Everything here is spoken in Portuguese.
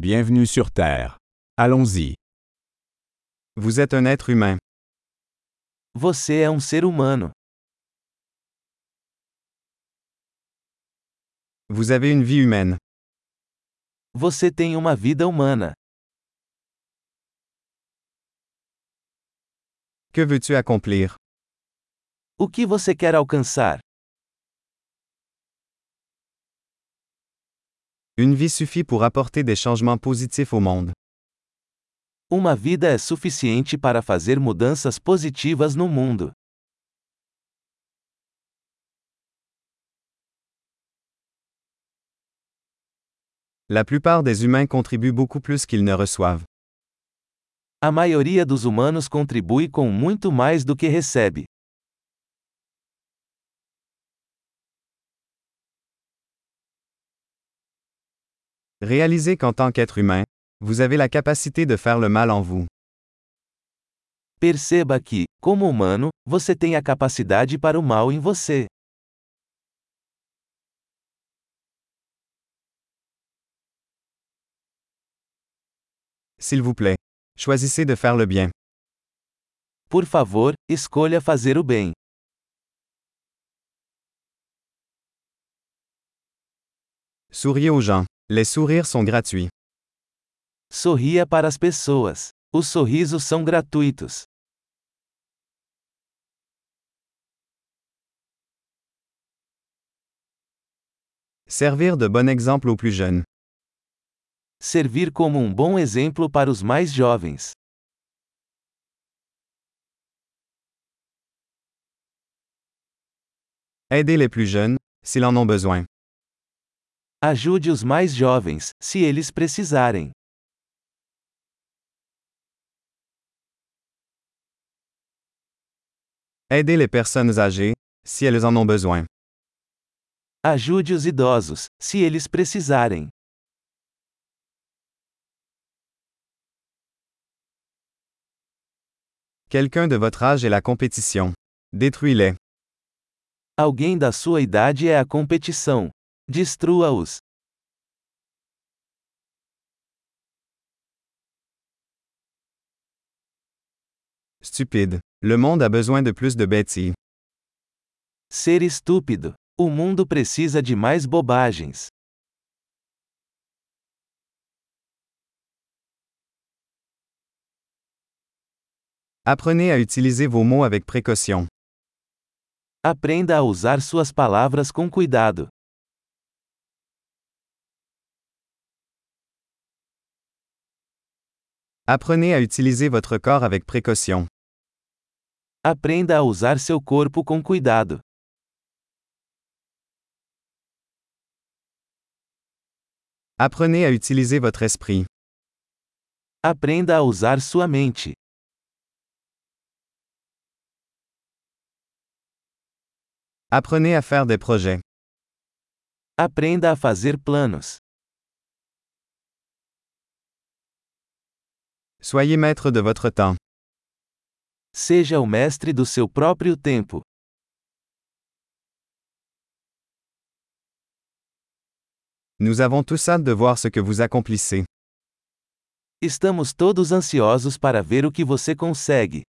Bienvenue sur Terre. Allons-y. Vous êtes un être humain. Você é um ser humano. Vous avez une vie humaine. Você tem uma vida humana. Que veux-tu accomplir? O que você quer alcançar? Une vie suffit pour apporter des changements positifs au monde. Uma vida é suficiente para fazer mudanças positivas no mundo. La plupart des humains contribuent beaucoup plus qu'ils ne reçoivent. A maioria dos humanos contribui com muito mais do que recebe. Réalisez qu'en tant qu'être humain, vous avez la capacité de faire le mal en vous. Perceba que, como humano, você tem a capacidade para o mal em você. S'il vous plaît, choisissez de faire le bien. Por favor, escolha fazer o bem. Souriez aux gens. Les sourires sont gratuits. Sorria para as pessoas. Os sorrisos são gratuitos. Servir de bon exemple aux plus jeunes. Servir como um bom exemplo para os mais jovens. Aider les plus jeunes, s'ils en ont besoin. Ajude os mais jovens, se eles precisarem. Aider les personnes âgées, si elles en ont besoin. Ajude os idosos, se eles precisarem. Quelqu'un de votre âge est la compétition. Détruis-les. Alguém da sua idade é a competição. Destrua-os. Stupide. Le monde a besoin de plus de bêtises. Ser estúpido. O mundo precisa de mais bobagens. Apprenez à utiliser vos mots avec précaution. Aprenda a usar suas palavras com cuidado. Apprenez à utiliser votre corps avec précaution. Aprenda a usar seu corpo com cuidado. Apprenez à utiliser votre esprit. Aprenda a usar sua mente. Apprenez à faire des projets. Aprenda a fazer planos. Soyez maître de votre temps. Seja o mestre do seu próprio tempo. Nous avons tous hâte de voir ce que vous accomplissez. Estamos todos ansiosos para ver o que você consegue.